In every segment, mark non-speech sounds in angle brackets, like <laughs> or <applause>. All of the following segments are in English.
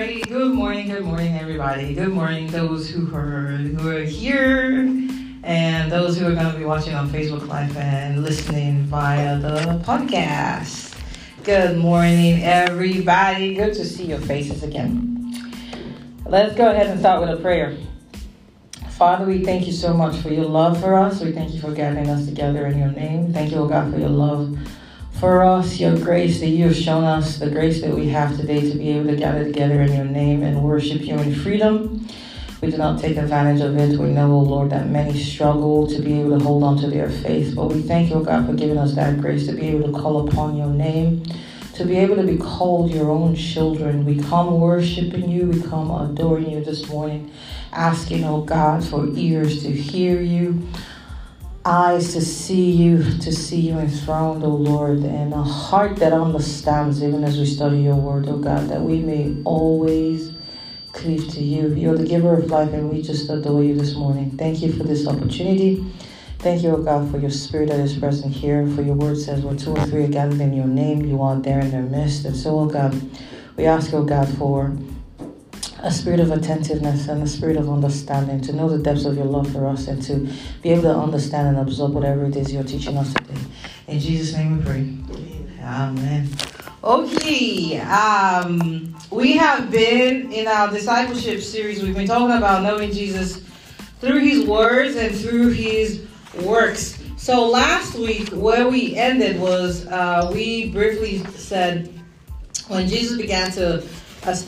Alrighty, good morning, good morning, everybody. Good morning, those who are who are here, and those who are going to be watching on Facebook Live and listening via the podcast. Good morning, everybody. Good to see your faces again. Let's go ahead and start with a prayer. Father, we thank you so much for your love for us. We thank you for gathering us together in your name. Thank you, oh God, for your love for us, your grace that you have shown us, the grace that we have today to be able to gather together in your name and worship you in freedom. We do not take advantage of it. We know, oh Lord, that many struggle to be able to hold on to their faith. But we thank you, God, for giving us that grace to be able to call upon your name, to be able to be called your own children. We come worshiping you, we come adoring you this morning, asking, oh God, for ears to hear you eyes to see you, to see you enthroned, O Lord, and a heart that understands, even as we study your word, O God, that we may always cleave to you. You're the giver of life, and we just adore you this morning. Thank you for this opportunity. Thank you, O God, for your spirit that is present here. For your word says, where two or three are gathered in your name, you are there in their midst. And so, O God, we ask, O God, for a spirit of attentiveness and a spirit of understanding, to know the depths of your love for us and to be able to understand and absorb whatever it is you're teaching us today. In Jesus' name we pray. Amen. Okay, um, we have been in our discipleship series. We've been talking about knowing Jesus through his words and through his works. So last week, where we ended was uh, we briefly said when Jesus began to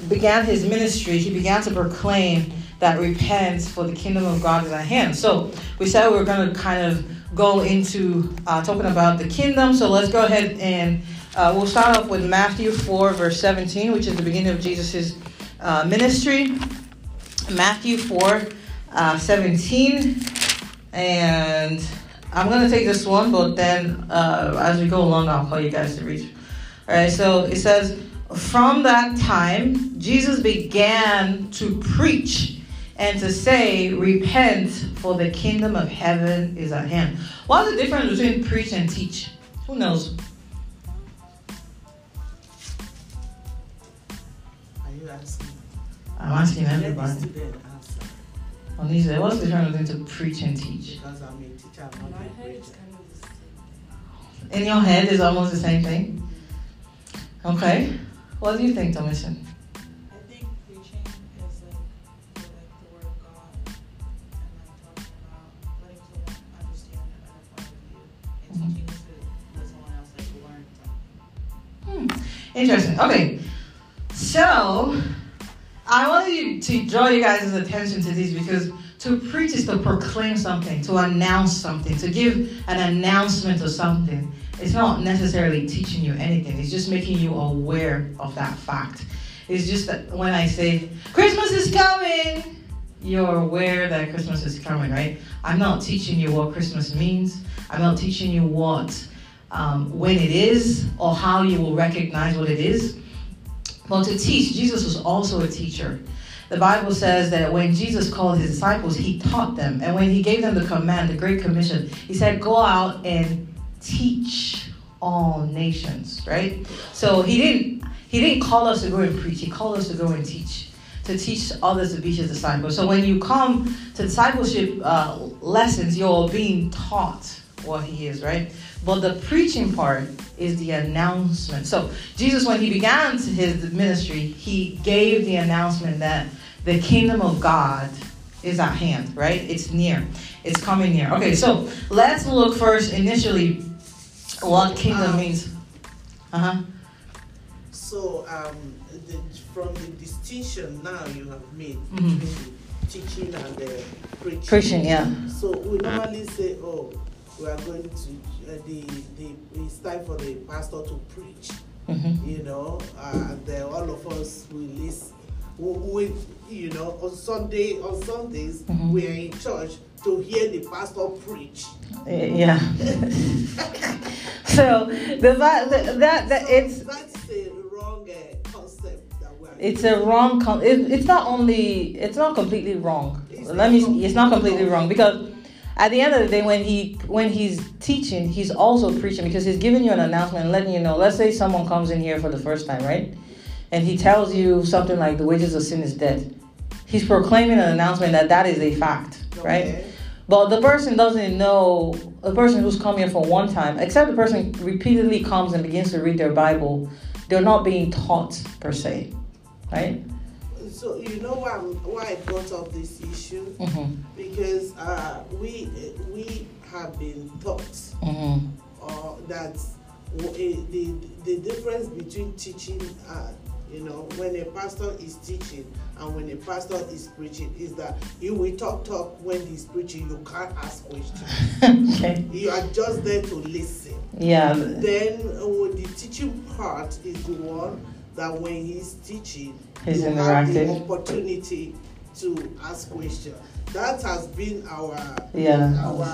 began his ministry, he began to proclaim that repent for the kingdom of God is at hand. So we said we are going to kind of go into uh, talking about the kingdom. So let's go ahead and uh, we'll start off with Matthew 4, verse 17, which is the beginning of Jesus' uh, ministry. Matthew 4, uh, 17. And I'm going to take this one, but then uh, as we go along, I'll call you guys to read. All right, so it says, from that time, Jesus began to preach and to say, Repent, for the kingdom of heaven is at hand. What's the difference between preach and teach? Who knows? Are you asking? I'm asking everybody. Onisa, what's the difference between to preach and teach? Because I'm a teacher, I'm not a preacher. In your head is almost the same thing? Okay. What do you think, Domitian? I think preaching is like, like the word of God and like talking about letting someone understand it at a point of view and mm-hmm. teaching to let someone else like learn something. Hmm. Interesting. Okay. So I wanted you to draw you guys' attention to these because to preach is to proclaim something, to announce something, to give an announcement of something it's not necessarily teaching you anything. It's just making you aware of that fact. It's just that when I say, Christmas is coming, you're aware that Christmas is coming, right? I'm not teaching you what Christmas means. I'm not teaching you what, um, when it is, or how you will recognize what it is. But to teach, Jesus was also a teacher. The Bible says that when Jesus called his disciples, he taught them. And when he gave them the command, the Great Commission, he said, Go out and teach all nations, right? So he didn't he didn't call us to go and preach. He called us to go and teach, to teach others to be his disciples. So when you come to discipleship uh, lessons, you're being taught what he is, right? But the preaching part is the announcement. So Jesus, when he began his ministry, he gave the announcement that the kingdom of God is at hand, right? It's near. It's coming near. Okay, so let's look first initially what kingdom um, means. Uh huh. So, um, the, from the distinction now you have made mm-hmm. between teaching and the preaching. Preaching, yeah. So we normally say, oh, we are going to uh, the the it's time for the pastor to preach. Mm-hmm. You know, uh, and all of us will listen. We, we, you know, on Sunday on Sundays mm-hmm. we are in church to hear the pastor preach. Eh, yeah. so the, the that that it's that's a wrong uh, concept that we're. It's a wrong. Con- it, it's not only. It's not completely wrong. It's Let me. It's not completely wrong because at the end of the day when he when he's teaching he's also preaching because he's giving you an announcement and letting you know let's say someone comes in here for the first time right and he tells you something like the wages of sin is death, he's proclaiming an announcement that that is a fact, right? But the person doesn't know, the person who's come here for one time, except the person repeatedly comes and begins to read their Bible, they're not being taught per se, right? So you know why, why I brought up this issue? Mm-hmm. Because uh, we we have been taught Mm-hmm. uh, that w- eh, the the difference between teaching and you know when a pastor is teaching and when a pastor is preaching is that you will talk talk when he's preaching you can't ask questions <laughs> okay. you are just there to listen Yeah. then uh, the teaching part is the one that when he's teaching He's you have the opportunity to ask questions that has been our Yeah. our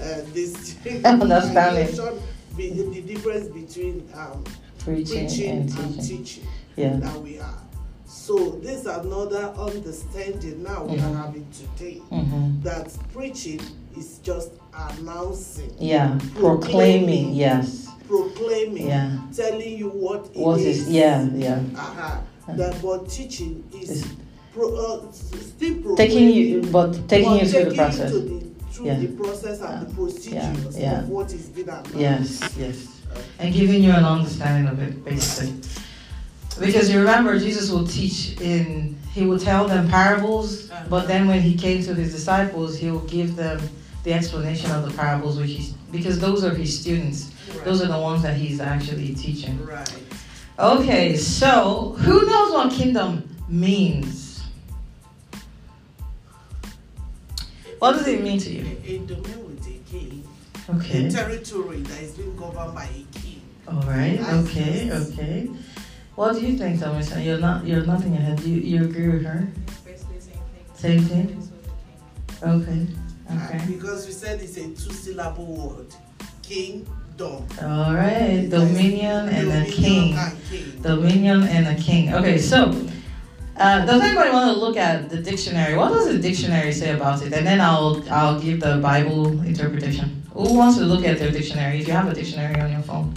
uh, this <laughs> Understanding. <laughs> the difference between um, Preaching, preaching and and teaching. teaching Yeah. that we are. So this is another understanding now we Mhm. are having today Mm-hmm. that preaching is just announcing, Yeah. Proclaiming. Proclaiming. Yes. proclaiming, Yeah. telling you what it What is? Yeah. Yeah. Uh-huh. That but teaching is Is- pro, uh, still proclaiming. Taking you, but taking but you through the process. The, through Yeah. the process and the Yeah. procedures Yeah. of what is being announced. Yes. Yes. And giving you an understanding of it, basically. Because you remember, Jesus will teach in, he will tell them parables, but then when he came to his disciples, he will give them the explanation of the parables, which he's, because those are his students. Right. Those are the ones that he's actually teaching. Right. Okay, so who knows what kingdom means? What does it mean to you? Okay. a territory that is being governed by a king. All right. Okay. Okay. What do you think, Thomas? You're not. You're nothing ahead. You you agree with her? Basically the same thing. Same thing? It is with the king. Okay. Okay. because we said it's a two syllable word kingdom. All right. Dominion and a king. and king. Dominion and a king. Okay. So, uh, does anybody want to look at the dictionary? What does the dictionary say about it? And then I'll I'll give the Bible interpretation. Who wants to look at their dictionary? If you have a dictionary on your phone,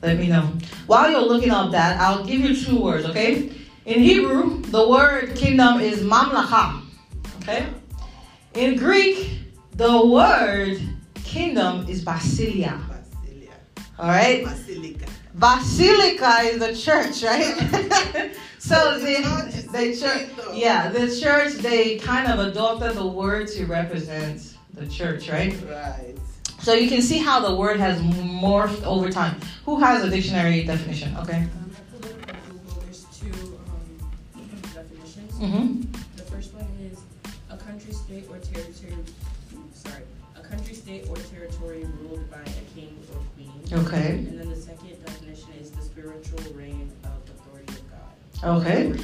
let me know. While you're looking up that, I'll give you two words. Okay. In Hebrew, the word kingdom is mamlacha. Okay. In Greek, the word kingdom is basilia. Basilia. All right. Basilica. Basilica is the church, right? <laughs> <laughs> so the the, church is the the church, kingdom. yeah, the church, they kind of adopted the word to represent the church, right? Right. So you can see how the word has morphed over time. Who has a dictionary definition? Okay. I pulled it up on Google. There's two definitions. Mm-hmm. The first one is a country, state, or territory. Sorry, a country, state, or territory ruled by a king or queen. Okay. And then the second definition is the spiritual reign of authority of God. Okay.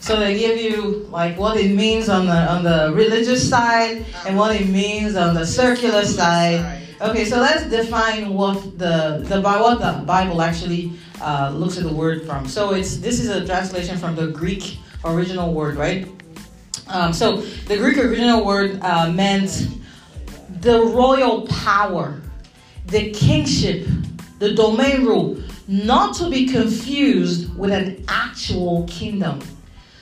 So they give you like what it means on the on the religious side and what it means on the circular side. Okay, so let's define what the the what the Bible actually uh, looks at the word from. So it's this is a translation from the Greek original word, right? Um, so the Greek original word uh, meant the royal power, the kingship, the domain rule, not to be confused with an actual kingdom.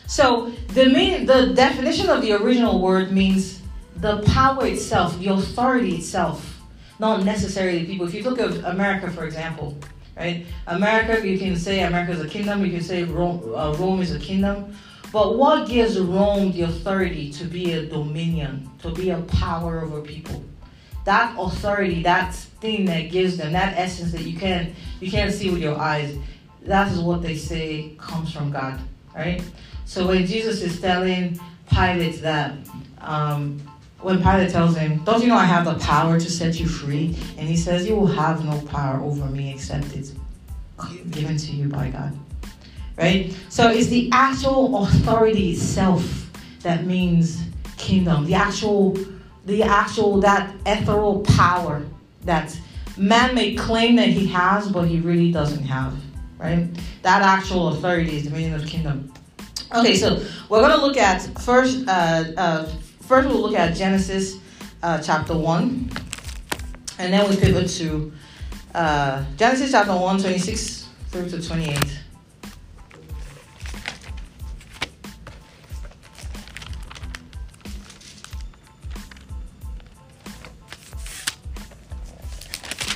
So the mean, the definition of the original word means the power itself, the authority itself, not necessarily people. If you look at America, for example, right? America, you can say America is a kingdom. You can say Rome, uh, Rome is a kingdom. But what gives Rome the authority to be a dominion, to be a power over people? That authority, that thing that gives them, that essence that you can't you can't see with your eyes, that is what they say comes from God, right? So when Jesus is telling Pilate that, um, when Pilate tells him, "Don't you know I have the power to set you free?" and he says, "You will have no power over me except it's given to you by God." Right? So it's the actual authority itself that means kingdom. The actual, the actual that ethereal power that man may claim that he has, but he really doesn't have. Right? That actual authority is the meaning of kingdom. Okay, so we're gonna look at first. Uh, uh, First, we'll look at Genesis uh, chapter 1, and then we pivot to uh, Genesis chapter 1, 26 through to 28.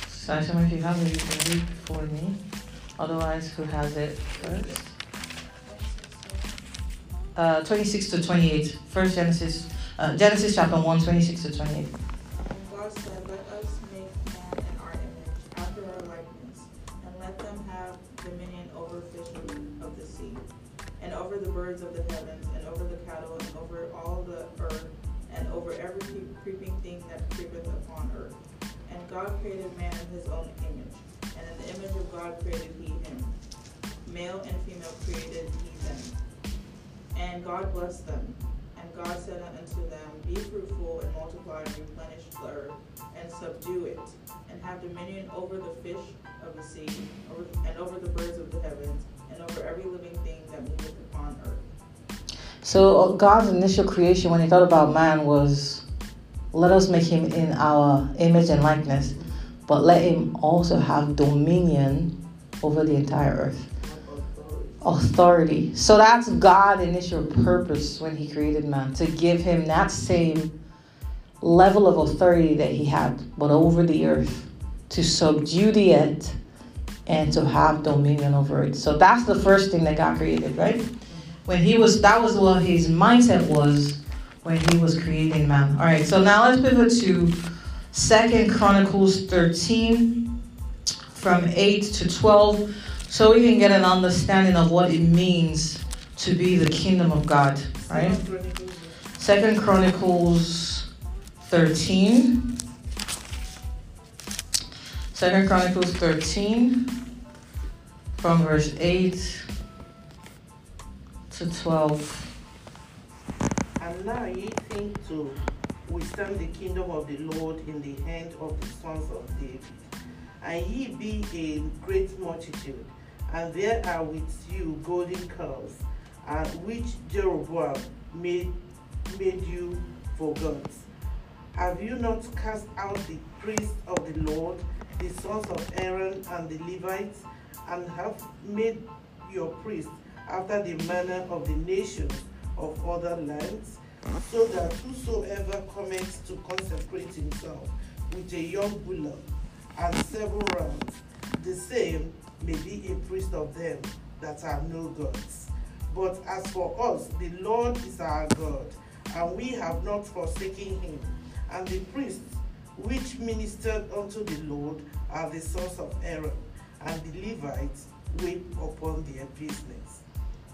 Sorry, someone, if you have it, you can read before me. Otherwise, who has it first? Uh, 26 to 28, first Genesis uh, Genesis chapter 1, 26 to 28. And God said, Let us make man in our image, after our likeness, and let them have dominion over fish of the sea, and over the birds of the heavens, and over the cattle, and over all the earth, and over every creeping thing that creepeth upon earth. And God created man in his own image, and in the image of God created he him. Male and female created he them. And God blessed them. God said unto them, Be fruitful and multiply and replenish the earth, and subdue it, and have dominion over the fish of the sea, and over the birds of the heavens, and over every living thing that moveth upon earth. So uh, God's initial creation, when He thought about man, was let us make him in our image and likeness, but let him also have dominion over the entire earth authority. So that's God's initial purpose when He created man to give him that same level of authority that he had, but over the earth, to subdue the earth and to have dominion over it. So that's the first thing that God created, right? When He was, that was what His mindset was when He was creating man. All right, so now let's pivot to Second Chronicles 13 from 8 to 12 so we can get an understanding of what it means to be the kingdom of God, right? Second Chronicles 13. Second Chronicles 13 from verse 8 to 12. And now ye think to withstand the kingdom of the Lord in the hand of the sons of David. And ye be a great multitude, and there are with you golden calves, and which Jeroboam made made you for gods. Have you not cast out the priests of the Lord, the sons of Aaron and the Levites, and have made your priests after the manner of the nations of other lands, so that whosoever cometh to consecrate himself with a young bullock and seven rams, the same may be of them that are no gods. But as for us, the Lord is our God, and we have not forsaken him. And the priests which ministered unto the Lord are the sons of Aaron, and the Levites wait upon their business.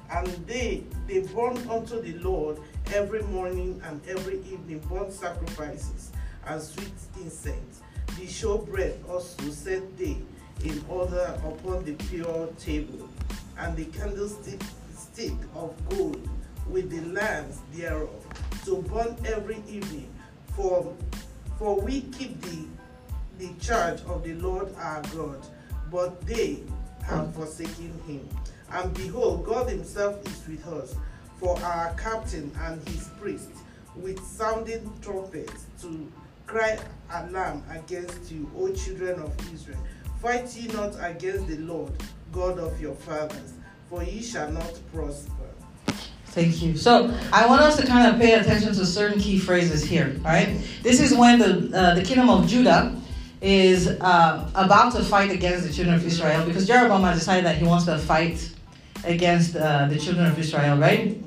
And they they burn unto the Lord every morning and every evening burnt sacrifices and sweet incense. The showbread also set they in order upon the pure table, and the candlestick stick of gold with the lamps thereof, to burn every evening. For, for we keep the, the charge of the Lord our God, but they have forsaken him. And behold, God himself is with us, for our captain and his priest, with sounding trumpets to cry alarm against you, O children of Israel. Fight ye not against the Lord, God of your fathers, for ye shall not prosper. Thank you. So I want us to kind of pay attention to certain key phrases here. All right, this is when the uh, the kingdom of Judah is uh, about to fight against the children of Israel because Jeroboam has decided that he wants to fight against uh, the children of Israel. Right.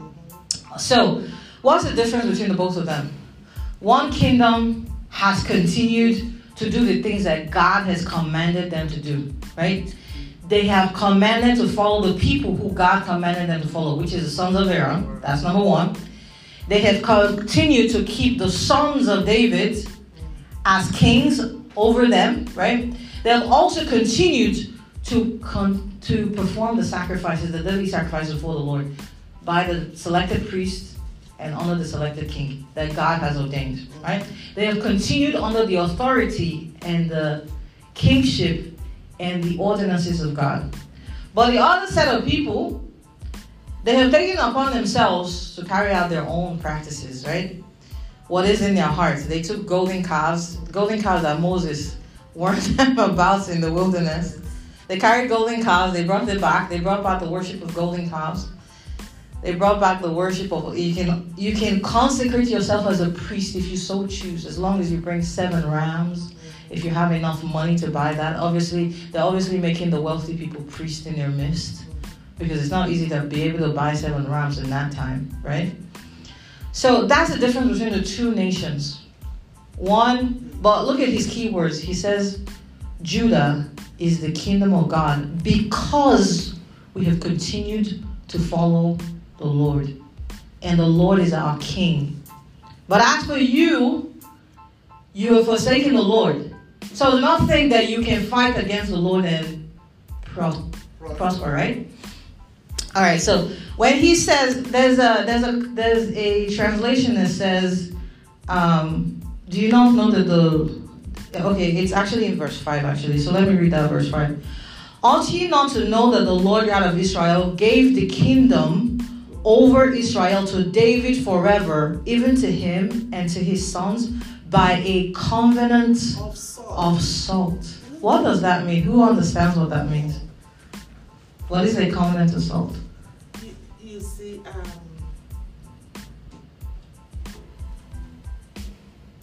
So what's the difference between the both of them? One kingdom has continued to do the things that God has commanded them to do, right? They have commanded to follow the people who God commanded them to follow, which is the sons of Aaron. That's number one. They have continued to keep the sons of David as kings over them, right? They have also continued to con- to perform the sacrifices, the daily sacrifices for the Lord, by the selected priests and honor the selected king that God has ordained, right? They have continued under the authority and the kingship and the ordinances of God. But the other set of people, they have taken upon themselves to carry out their own practices, right? What is in their hearts. They took golden calves, golden calves that Moses warned <laughs> them about in the wilderness. They carried golden calves, they brought them back, they brought back the worship of golden calves. They brought back the worship of you can you can consecrate yourself as a priest if you so choose, as long as you bring seven rams if you have enough money to buy that. Obviously, they're obviously making the wealthy people priests in their midst because it's not easy to be able to buy seven rams in that time, right? So that's the difference between the two nations. One, but look at his keywords. He says, Judah is the kingdom of God because we have continued to follow the Lord. And the Lord is our king. But as for you, you have forsaken the Lord. So nothing that you can fight against the Lord and pros- prosper, right? All right. So when he says there's a there's a there's a translation that says, um, do you not know that the okay it's actually in verse five actually. So let me read that verse five. Ought ye not to know that the Lord God of Israel gave the kingdom over Israel to David forever, even to him and to his sons, by a covenant Of salt. of salt. What does that mean? Who understands what that means? What is a covenant of salt? You, you see, um,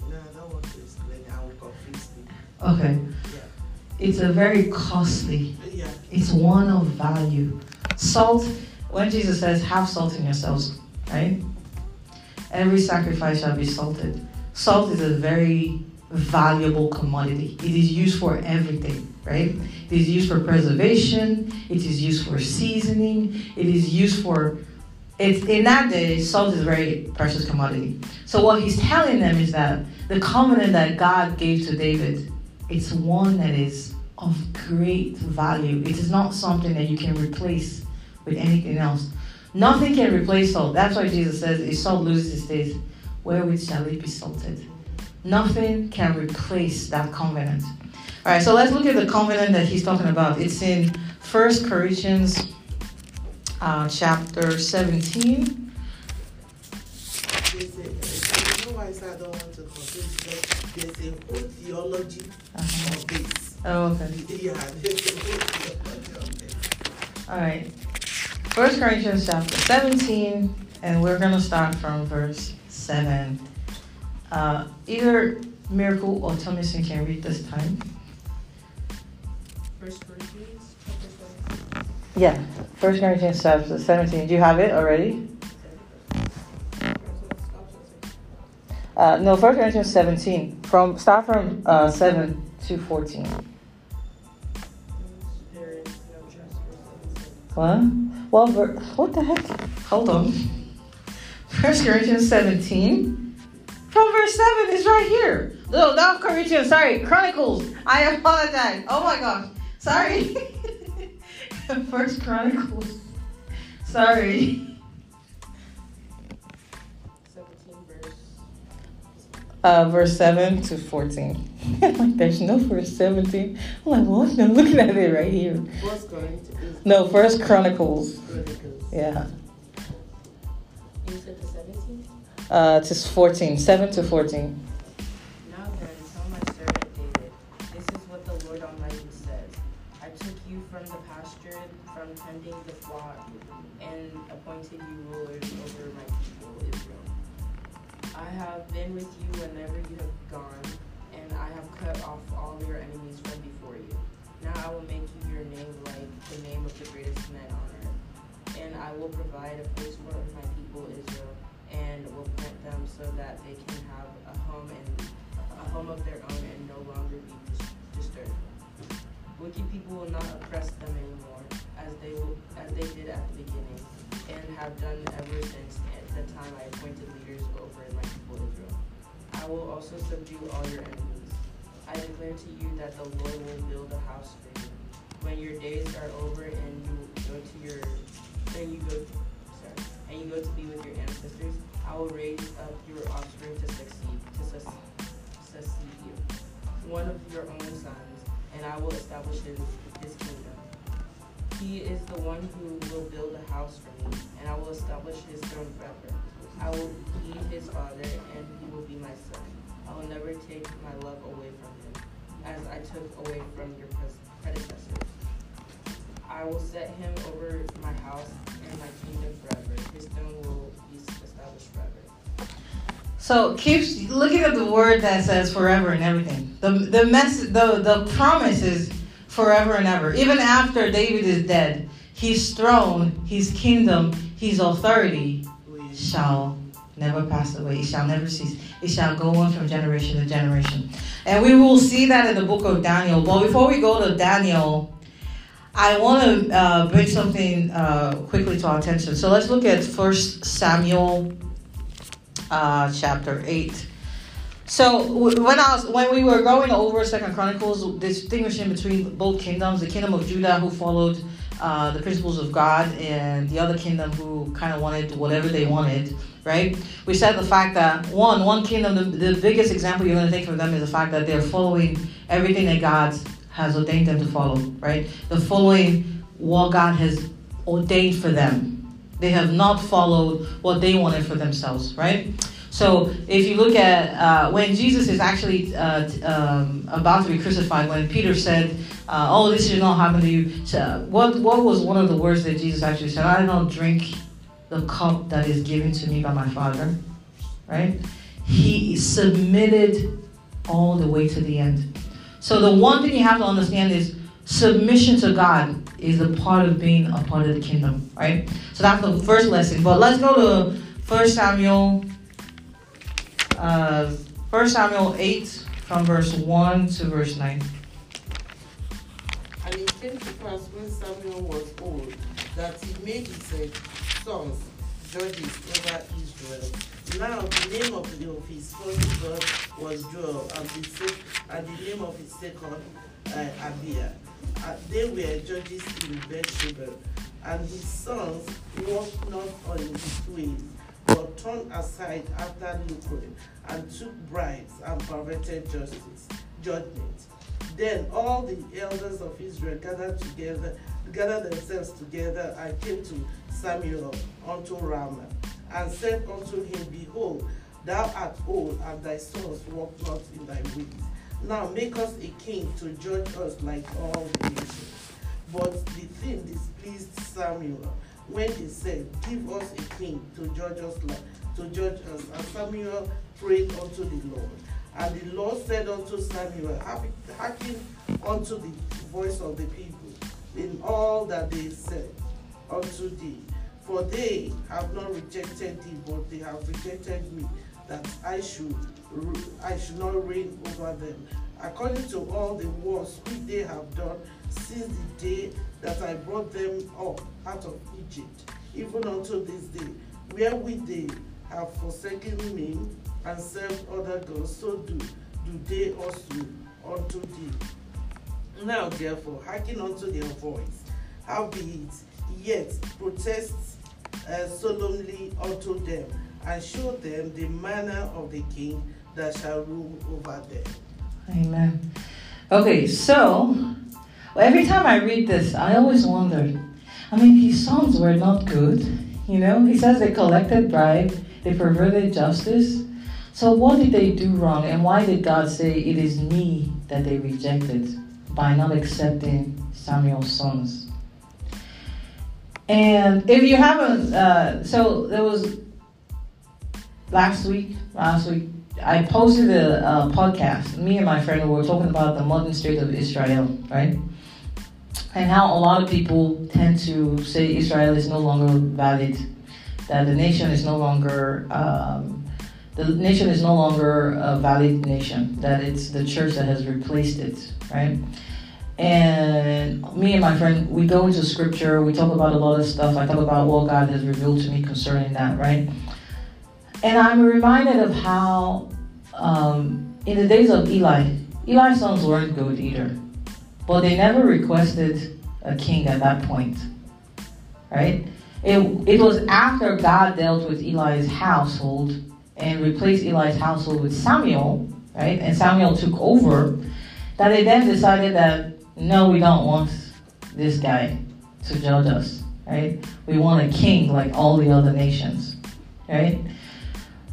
no, don't want. I will confuse. Okay. Yeah. It's a very costly, Yeah. it's one of value. Salt, when Jesus says, have salt in yourselves, right? Every sacrifice shall be salted. Salt is a very valuable commodity. It is used for everything, right? It is used for preservation, it is used for seasoning, it is used for it's in that day, salt is a very precious commodity. So what he's telling them is that the covenant that God gave to David, it's one that is of great value. It is not something that you can replace with anything else. Nothing can replace salt. That's why Jesus says, if salt loses its taste, wherewith shall it be salted? Nothing can replace that covenant. All right, so let's look at the covenant that he's talking about. It's in First Corinthians uh, chapter 17. There's a, I know why I said I don't want to confuse, but there's a whole theology Uh-huh. of this. Oh, okay. Yeah, there's a whole theology of this. All right. First Corinthians chapter 17, and we're going to start from verse 7. Uh, either Miracle or Thomason can read this time. First Corinthians, chapter seven. Yeah, First Corinthians chapter 17. Do you have it already? Uh, no, First Corinthians 17. From Start from uh, 7 to 14. There is no trustworthiness. What? Well, ver- what the heck? Hold on. First Corinthians 17. From verse 7 is right here. No, not Corinthians, sorry. Chronicles. I apologize. Oh my gosh. Sorry. <laughs> First Chronicles. Sorry. Seventeen verse. Uh, verse 7 to 14. <laughs> like, there's no verse 17. I'm like, what? I'm looking at it right here. First Corinthians. No, First Chronicles. Chronicles. Yeah. You said the seventeenth? Uh, to 14. 7 to 14. Now then, tell my servant David, this is what the Lord Almighty says. I took you from the pasture, from tending the flock, and appointed you rulers over my people Israel. I have been with you whenever you have gone, and I have cut off all your enemies from before you. Now I will make you your name like the name of the greatest men on earth. And I will provide a place for my people Israel, and will plant them so that they can have a home and a home of their own and no longer be dis- disturbed. Wicked people will not oppress them anymore, as they will, as they did at the beginning, and have done ever since at the time I appointed leaders over my people Israel. I will also subdue all your enemies. I declare to you that the Lord will build a house for you. When your days are over and you go to your, and you go, sorry, and you go to be with your ancestors, I will raise up your offspring to succeed, to succeed you, one of your own sons, and I will establish his, his kingdom. He is the one who will build a house for me, and I will establish his throne forever. I will be his father, and he will be my son. I will never take my love away from him, as I took away from your predecessors. I will set him over my house and my kingdom forever. His throne will be established forever. So keep looking at the word that says forever and everything. The the mess the the promise is forever and ever. Even after David is dead, his throne, his kingdom, his authority shall never pass away. It shall never cease. It shall go on from generation to generation. And we will see that in the book of Daniel. But before we go to Daniel, I want to uh, bring something uh, quickly to our attention. So let's look at First Samuel uh, chapter 8. So when I was when we were going over Second Chronicles, distinguishing between both kingdoms, the kingdom of Judah who followed uh, the principles of God, and the other kingdom who kind of wanted whatever they wanted, right? We said the fact that one one kingdom, the, the biggest example you're going to take from them is the fact that they're following everything that God has ordained them to follow, right? They're following what God has ordained for them. They have not followed what they wanted for themselves, right? So if you look at uh, when Jesus is actually uh, um, about to be crucified, when Peter said, uh, "Oh, this should not happen to you," so what what was one of the words that Jesus actually said? I don't drink the cup that is given to me by my Father, right? He submitted all the way to the end. So the one thing you have to understand is submission to God is a part of being a part of the kingdom, right? So that's the first lesson. But let's go to First Samuel uh, 1 Samuel 8 from verse 1 to verse 9. And it came to pass when Samuel was old that he made his uh, sons judges over Israel. Now the name of, the, of his first son was Joel, and the, and the name of his second uh, Abiah. Uh, they were judges in Beersheba, and his sons walked not on his ways, but turned aside after lucre, and took bribes and perverted justice, judgment. Then all the elders of Israel gathered together, gathered themselves together, and came to Samuel unto Ramah, and said unto him, Behold, thou art old, and thy sons walk not in thy ways. Now make us a king to judge us like all the nations. But the thing displeased Samuel when they said, Give us a king to judge us like to judge us. And Samuel prayed unto the Lord. And the Lord said unto Samuel, Hearken unto the voice of the people in all that they said unto thee. For they have not rejected thee, but they have rejected me, that I should I should not reign over them. According to all the wars which they have done since the day that I brought them up out of Egypt, even unto this day, wherewith they have forsaken me and served other gods, so do do they also unto thee. Now therefore hearken unto their voice, howbeit yet protest uh, solemnly unto them, and show them the manner of the king that shall rule over them. Amen. Okay, so well, every time I read this, I always wonder. I mean, his sons were not good. You know, he says they collected bribe, they perverted justice. So what did they do wrong, and why did God say it is me that they rejected by not accepting Samuel's sons? And if you haven't, uh, so there was last week, last week, I posted a, a podcast. Me and my friend were talking about the modern state of Israel, right? And how a lot of people tend to say Israel is no longer valid, that the nation is no longer um, the nation is no longer a valid nation, that it's the church that has replaced it, right? And me and my friend, we go into scripture, we talk about a lot of stuff. I talk about what God has revealed to me concerning that, right? And I'm reminded of how, um, in the days of Eli, Eli's sons weren't good either, but they never requested a king at that point, right? It, it was after God dealt with Eli's household and replaced Eli's household with Samuel, right? And Samuel took over, that they then decided that no, we don't want this guy to judge us, right? We want a king like all the other nations, right?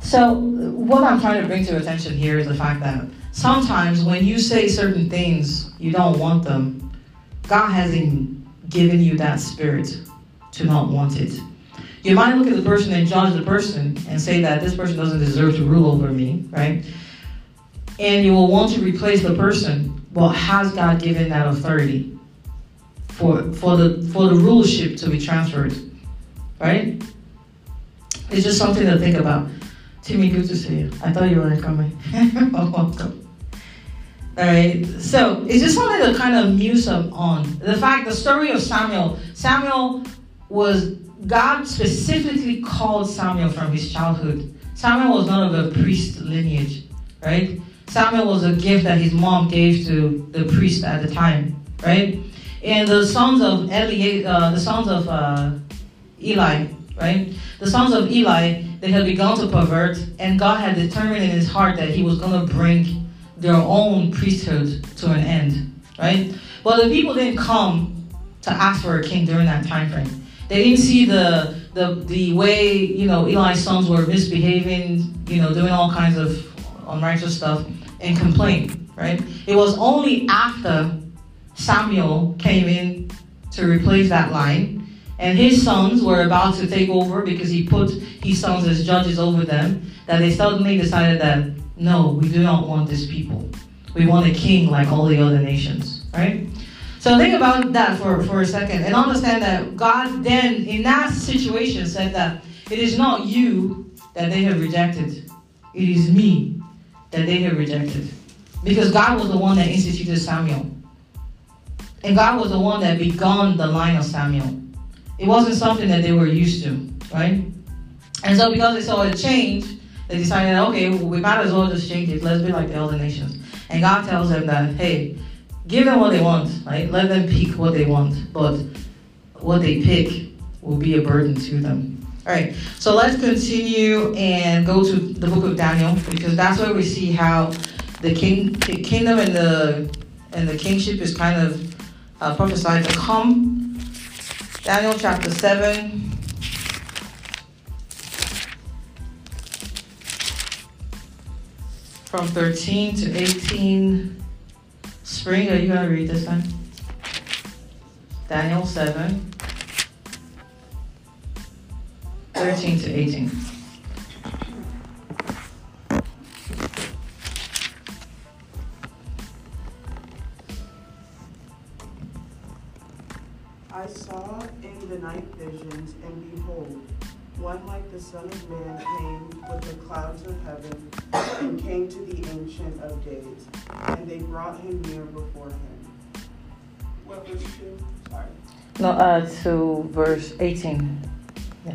So, what I'm trying to bring to your attention here is the fact that sometimes when you say certain things, you don't want them. God hasn't given you that spirit to not want it. You might look at the person and judge the person and say that this person doesn't deserve to rule over me, right? And you will want to replace the person. Well, has God given that authority for for the for the rulership to be transferred? Right? It's just something to think about. Timmy, good to see you. I thought you weren't coming. <laughs> welcome. So it's just something to kind of muse on. The fact, the story of Samuel. Samuel was God specifically called Samuel from his childhood. Samuel was not of a priest lineage, right? Samuel was a gift that his mom gave to the priest at the time, right? And the sons of Eli, uh, the sons of uh, Eli, right? The sons of Eli, they had begun to pervert, and God had determined in his heart that he was going to bring their own priesthood to an end, right? Well, the people didn't come to ask for a king during that time frame. They didn't see the the the way you know Eli's sons were misbehaving, you know, doing all kinds of unrighteous stuff, and complain. Right? It was only after Samuel came in to replace that line, and his sons were about to take over because he put his sons as judges over them, that they suddenly decided that no, we do not want this people. We want a king like all the other nations. Right? So think about that for, for a second and understand that God then, in that situation, said that it is not you that they have rejected, it is me that they have rejected. Because God was the one that instituted Samuel. And God was the one that began the line of Samuel. It wasn't something that they were used to, right? And so because they saw a change, they decided, okay, we might as well just change it. Let's be like the other nations. And God tells them that, hey, give them what they want, right? Let them pick what they want, but what they pick will be a burden to them. All right, so let's continue and go to the book of Daniel because that's where we see how the king, the kingdom and the and the kingship is kind of uh, prophesied to come. Daniel chapter seven. From 13 to 18. Spring, are you going to read this one? Daniel 7, 13 to 18. I saw in the night visions, and behold, one like the Son of Man came with the clouds of heaven and came to the Ancient of Days, and they brought him near before him. What verse 2? Sorry. No, uh, to verse 18.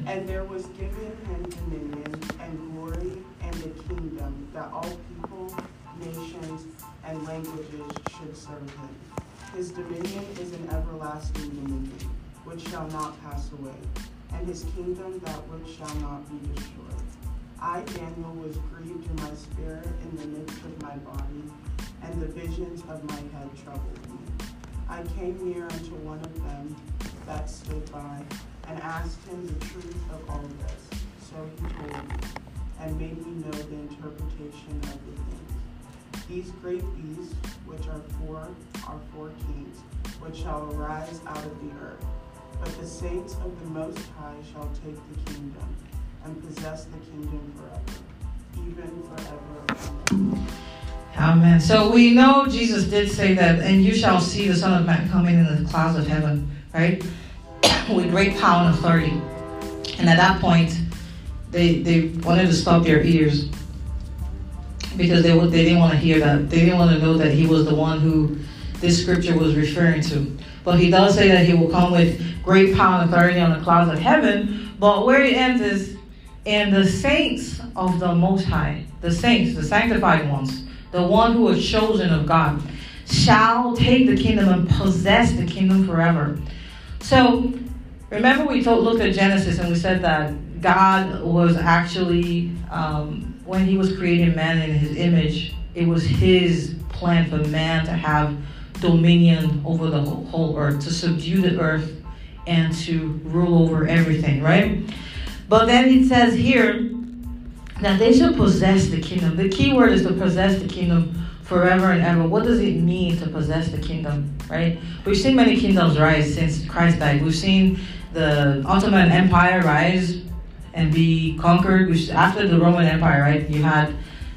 And there was given him dominion and glory and the kingdom that all people, nations, and languages should serve him. His dominion is an everlasting dominion, which shall not pass away, and his kingdom that which shall not be destroyed. I, Daniel, was grieved in my spirit in the midst of my body, and the visions of my head troubled me. I came near unto one of them that stood by, and asked him the truth of all this. So he told me, and made me know the interpretation of the things. These great beasts, which are four, are four kings, which shall arise out of the earth. But the saints of the Most High shall take the kingdom, and possess the kingdom forever, even forever. Amen. So we know Jesus did say that, and you shall see the Son of Man coming in the clouds of heaven, right? <coughs> With great power and authority. And at that point, they, they wanted to stop their ears because they, they didn't want to hear that. They didn't want to know that he was the one who this scripture was referring to. But he does say that he will come with great power and authority on the clouds of heaven. But where it ends is, and the saints of the Most High, the saints, the sanctified ones, the one who are chosen of God, shall take the kingdom and possess the kingdom forever. So, remember we told, looked at Genesis and we said that God was actually, um, when he was creating man in his image, it was his plan for man to have dominion over the whole, earth, to subdue the earth and to rule over everything, right? But then it says here that they should possess the kingdom. The key word is to possess the kingdom forever and ever. What does it mean to possess the kingdom, right? We've seen many kingdoms rise since Christ died. We've seen the Ottoman Empire rise and be conquered, which after the Roman Empire, right? You had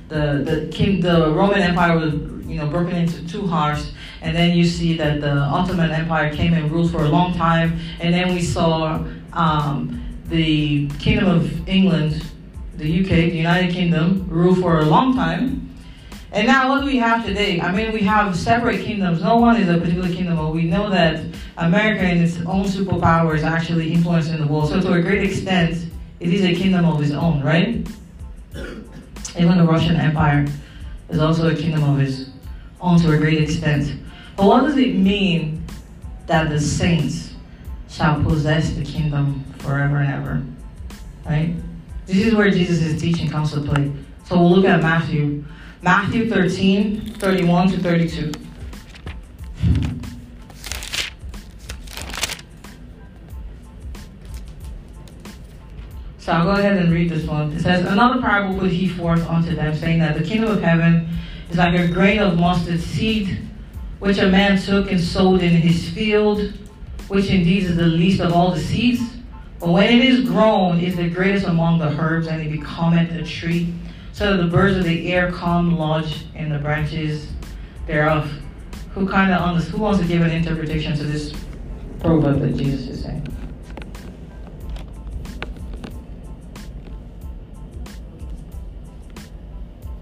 the the king, the Roman Empire was you know broken into two halves, and then you see that the Ottoman Empire came and ruled for a long time, and then we saw um, the Kingdom of England, the UK, the United Kingdom, rule for a long time. And now, what do we have today? I mean, we have separate kingdoms. No one is a particular kingdom, but we know that America, in its own superpower, is actually influencing the world. So, to a great extent, it is a kingdom of its own, right? Even the Russian Empire is also a kingdom of its own to a great extent. But what does it mean that the saints shall possess the kingdom forever and ever? Right? This is where Jesus' teaching comes to play. So we'll look at Matthew. Matthew 13, 31 to 32. So I'll go ahead and read this one. It says, Another parable put he forth unto them, saying that the kingdom of heaven is like a grain of mustard seed, which a man took and sowed in his field, which indeed is the least of all the seeds. But when it is grown, is the greatest among the herbs, and it becometh a tree, so that the birds of the air come lodge in the branches thereof. Who kind of who wants to give an interpretation to this proverb that Jesus is saying?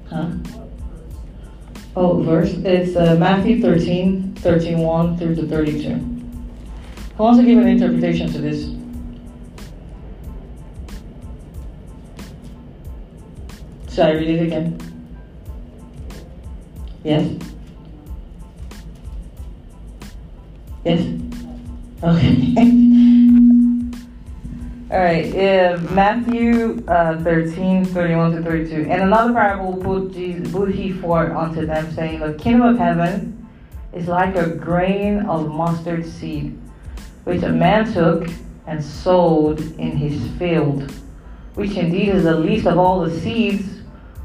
Huh? Oh, verse. It's uh, Matthew 13, 13, 1 through to 32. Who wants to give an interpretation to this? Should I read it again? Yes? Yes? Okay. <laughs> All right, uh, Matthew uh, 13, 31 to 32. And another parable put, Jesus, put he forth unto them, saying, The kingdom of heaven is like a grain of mustard seed, which a man took and sowed in his field, which indeed is the least of all the seeds,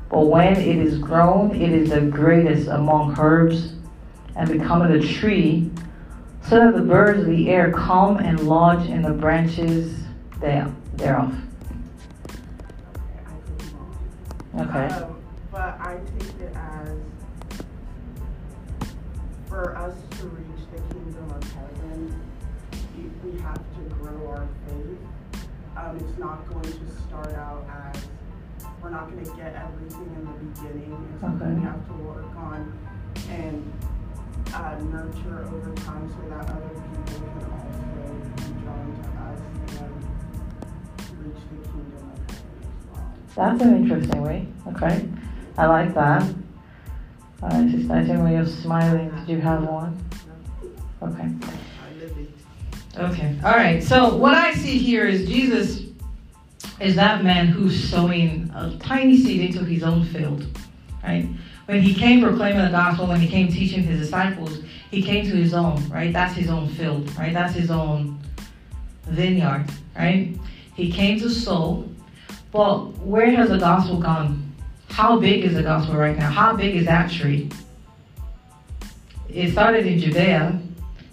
but when it is grown, it is the greatest among herbs, and becometh a tree, so that the birds of the air come and lodge in the branches there, thereof. Okay. Um, but I take it as for us to reach the kingdom of heaven, we have to grow our faith. Um, it's not going to start out as, we're not gonna get everything in the beginning. It's something Okay. we have to work on and, uh, nurture over time so that other people can also be drawn to us and That's an interesting way. Okay. I like that. All right, Sister when you're smiling. Did you have one? Okay. Okay. All right. So what I see here is Jesus is that man who's sowing a tiny seed into his own field, right? When he came proclaiming the gospel, when he came teaching his disciples, he came to his own, right? That's his own field, right? That's his own vineyard, right? He came to sow, but where has the gospel gone? How big is the gospel right now? How big is that tree? It started in Judea.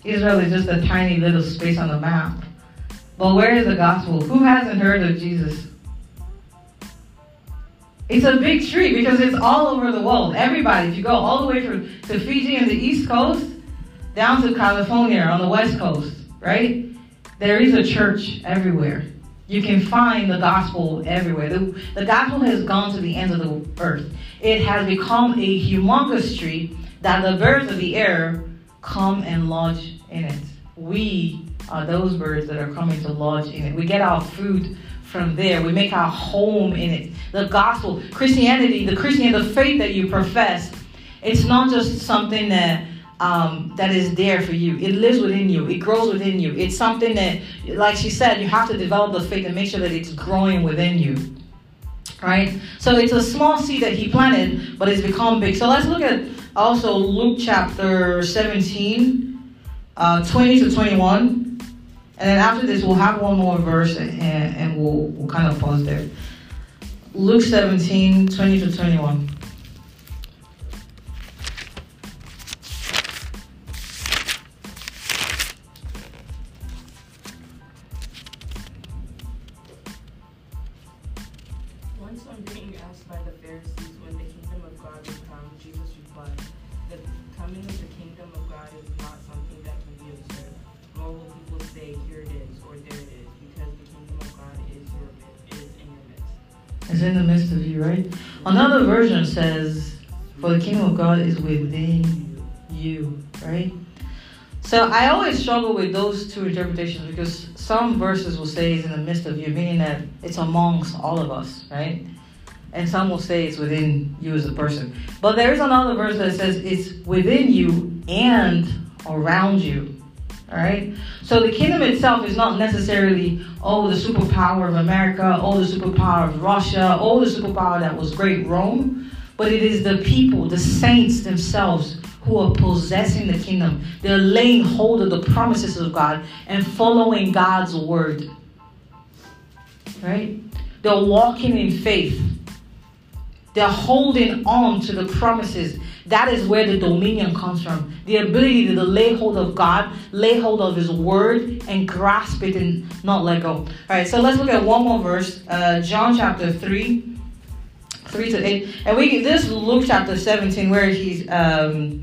Israel is just a tiny little space on the map. But where is the gospel? Who hasn't heard of Jesus? It's a big tree because it's all over the world. Everybody, if you go all the way from to Fiji and the East Coast down to California on the West Coast, right? There is a church everywhere. You can find the gospel everywhere. The, the gospel has gone to the ends of the earth. It has become a humongous tree that the birds of the air come and lodge in it. We are those birds that are coming to lodge in it. We get our food from there. We make our home in it. The gospel, Christianity, the Christianity, the faith that you profess, it's not just something that um, that is there for you. It lives within you. It grows within you. It's something that, like she said, you have to develop the faith and make sure that it's growing within you. Right? So it's a small seed that he planted, but it's become big. So let's look at also Luke chapter 17, uh, 20 to 21. And then after this, we'll have one more verse and, and we'll, we'll kind of pause there. Luke 17, 20 to 21. Version says, For the kingdom of God is within you, right? So I always struggle with those two interpretations because some verses will say it's in the midst of you, meaning that it's amongst all of us, right? And some will say it's within you as a person. But there is another verse that says it's within you and around you. All right? So the kingdom itself is not necessarily, oh, the superpower of America, oh, the superpower of Russia, oh, the superpower that was great Rome. But it is the people, the saints themselves, who are possessing the kingdom. They're laying hold of the promises of God and following God's word. Right? They're walking in faith. They're holding on to the promises. That is where the dominion comes from. The ability to lay hold of God, lay hold of His word, and grasp it and not let go. All right, so let's look at one more verse. Uh, John chapter 3, 3 to 8. And we this Luke chapter 17, where he's. Um,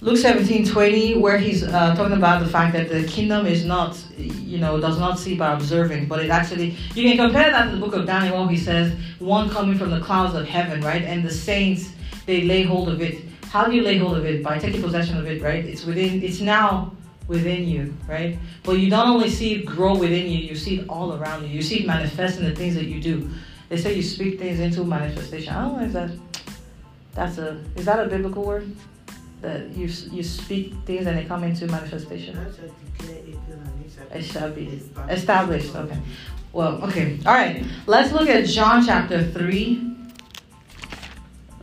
Luke 17, 20, where he's uh, talking about the fact that the kingdom is not, you know, does not see by observing, but it actually, you can compare that to the book of Daniel, he says, one coming from the clouds of heaven, right? And the saints, they lay hold of it. How do you lay hold of it? By taking possession of it, right? It's within, it's now within you, right? But you don't only see it grow within you, you see it all around you. You see it manifest in the things that you do. They say you speak things into manifestation. I don't know if that, that's a, is that a biblical word? that you you speak things and they come into manifestation. It shall be established. Okay. Well, okay. All right. Let's look at John chapter three,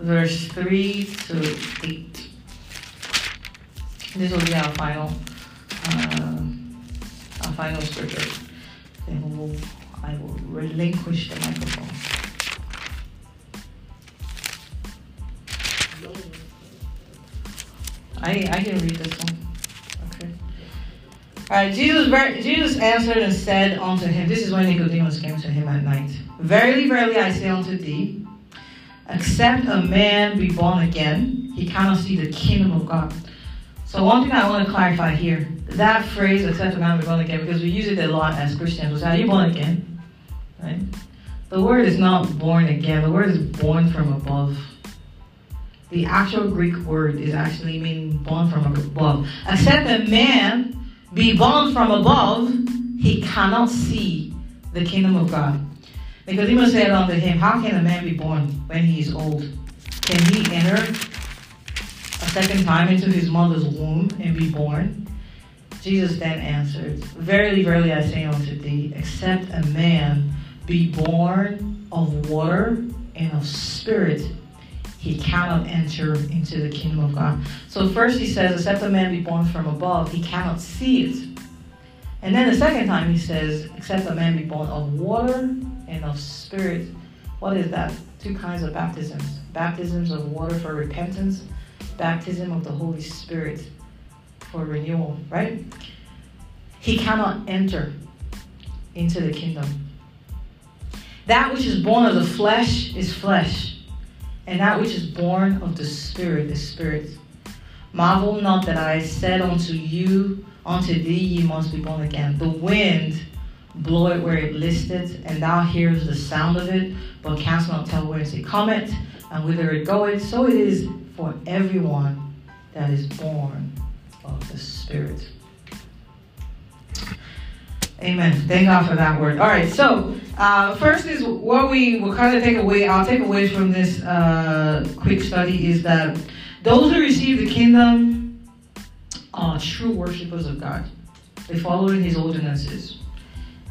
verse three to eight. This will be our final, uh, our final scripture. Then we'll, I will relinquish the microphone. I, I can read this one. Okay. All right. Jesus, Jesus answered and said unto him, This is when Nicodemus came to him at night. Verily, verily, I say unto thee, except a man be born again, he cannot see the kingdom of God. So one thing I want to clarify here, that phrase, except a man be born again, because we use it a lot as Christians. We say, are you born again? Right? The word is not born again. The word is born from above. The actual Greek word is actually meaning born from above. Except a man be born from above, he cannot see the kingdom of God. Nicodemus said unto him, How can a man be born when he is old? Can he enter a second time into his mother's womb and be born? Jesus then answered, Verily, verily, I say unto thee, except a man be born of water and of spirit, he cannot enter into the kingdom of God. So first he says, except a man be born from above, he cannot see it. And then the second time he says, except a man be born of water and of spirit. What is that? Two kinds of baptisms. Baptisms of water for repentance, baptism of the Holy Spirit for renewal, right? He cannot enter into the kingdom. That which is born of the flesh is flesh and that which is born of the Spirit is spirit. Marvel not that I said unto you, unto thee ye must be born again. The wind blow it where it listed, and thou hearest the sound of it, but canst not tell whence it cometh, and whither it goeth. So it is for everyone that is born of the Spirit. Amen. Thank God for that word. All right, so uh, first is what we will kind of take away, I'll take away from this uh, quick study is that those who receive the kingdom are true worshippers of God. They follow in his ordinances.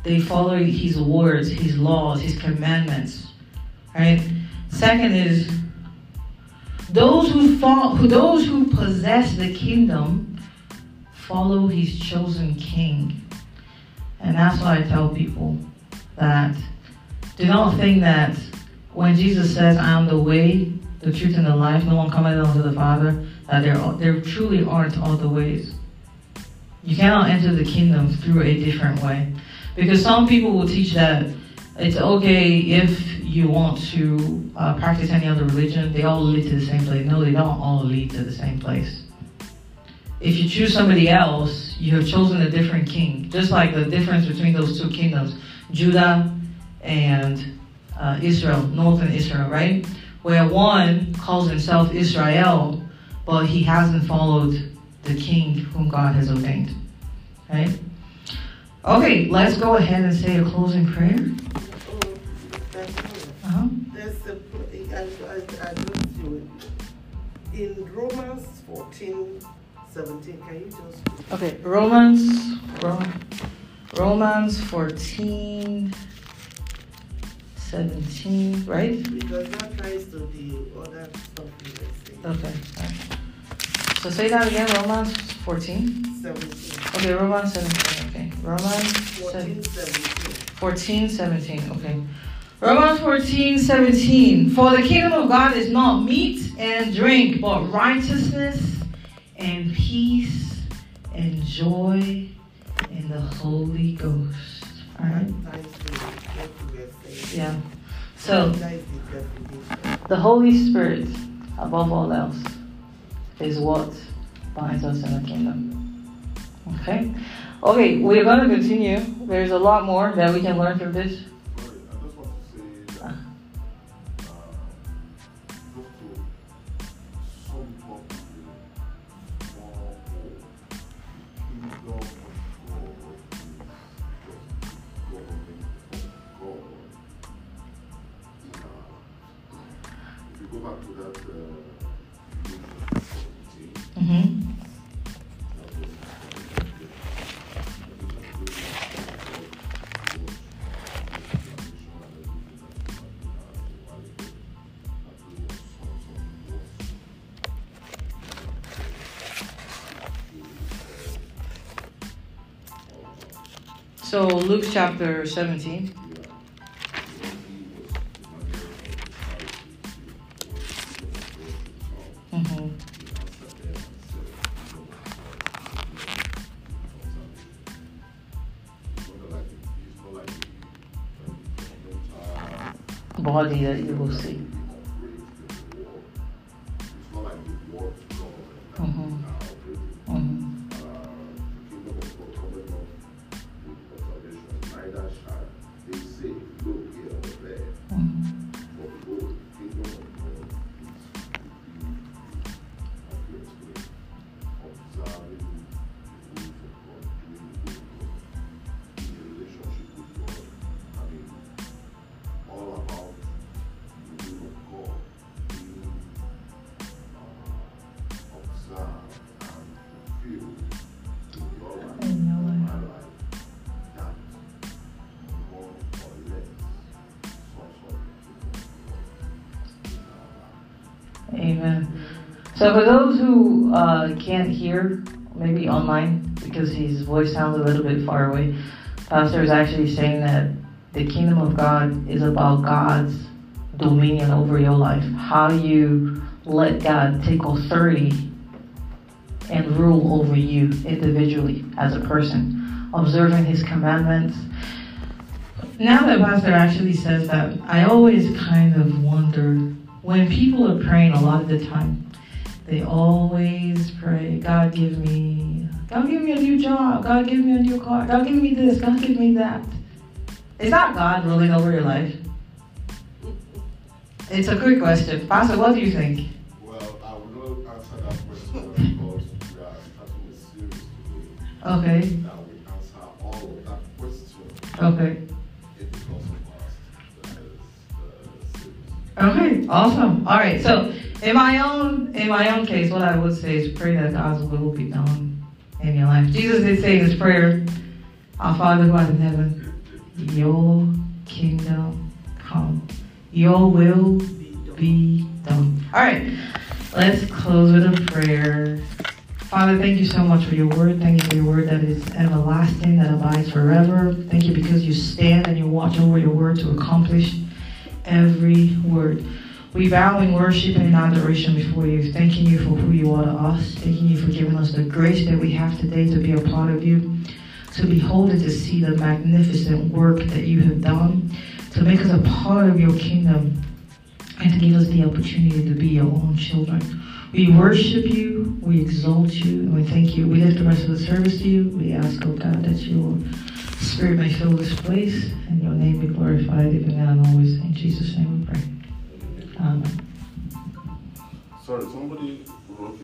They follow his words, his laws, his commandments. Right? Second is those who follow, those who possess the kingdom follow his chosen king. And that's why I tell people that do not think that when Jesus says, I am the way, the truth, and the life, no one cometh unto the Father, that there, there truly aren't all the ways. You cannot enter the kingdom through a different way. Because some people will teach that it's okay if you want to uh, practice any other religion, they all lead to the same place. No, they don't all lead to the same place. If you choose somebody else, you have chosen a different king. Just like the difference between those two kingdoms, Judah and uh, Israel, northern Israel, right? Where one calls himself Israel, but he hasn't followed the king whom God has ordained, right? Okay, let's go ahead and say a closing prayer. That's. Uh-huh. I, I, it. In Romans 14, 17, can you just Okay, Romans, Ro- Romans 14, 17, right? because that ties to the other stuff you were saying. Okay. So say that again, Romans 14. 17. Okay, Romans 17. Okay, Romans 14, 17. 14, 17. Okay. Romans 14, 17. For the kingdom of God is not meat and drink, but righteousness and peace and joy in the Holy Ghost. All right? Ties to what you were saying. Yeah. So, That is the definition. the Holy Spirit, above all else, is what binds us in the kingdom. Okay? Okay, we're going to continue. There's a lot more that we can learn from this. Chapter 17. Mm-hmm. That you will So for those who uh, can't hear, maybe online, because his voice sounds a little bit far away, Pastor is actually saying that the kingdom of God is about God's dominion over your life. How do you let God take authority and rule over you individually as a person, observing his commandments. Now that Pastor actually says that, I always kind of wonder when people are praying a lot of the time, they always pray, God give me, God give me a new job, God give me a new car, God give me this, God give me that. Is that God ruling over your life? It's a quick question. Pastor, what do you think? Well, I will not answer that question because we are starting a series today Okay, that will answer all of that question okay. in the course of us, the, the series. Okay, awesome. All right, so in my own in my own case, what I would say is pray that God's will be done in your life. Jesus did say his prayer, Our Father who art in heaven, your kingdom come. Your will be done. All right, let's close with a prayer. Father, thank you so much for your word. Thank you for your word that is everlasting, that abides forever. Thank you because you stand and you watch over your word to accomplish every word. We bow in worship and in adoration before you, thanking you for who you are to us, thanking you for giving us the grace that we have today to be a part of you, to behold and to see the magnificent work that you have done, to make us a part of your kingdom, and to give us the opportunity to be your own children. We worship you, we exalt you, and we thank you. We lift the rest of the service to you. We ask, oh God, that your Spirit may fill this place and your name be glorified even now and always. In Jesus' name we pray common. Sorry, somebody wrote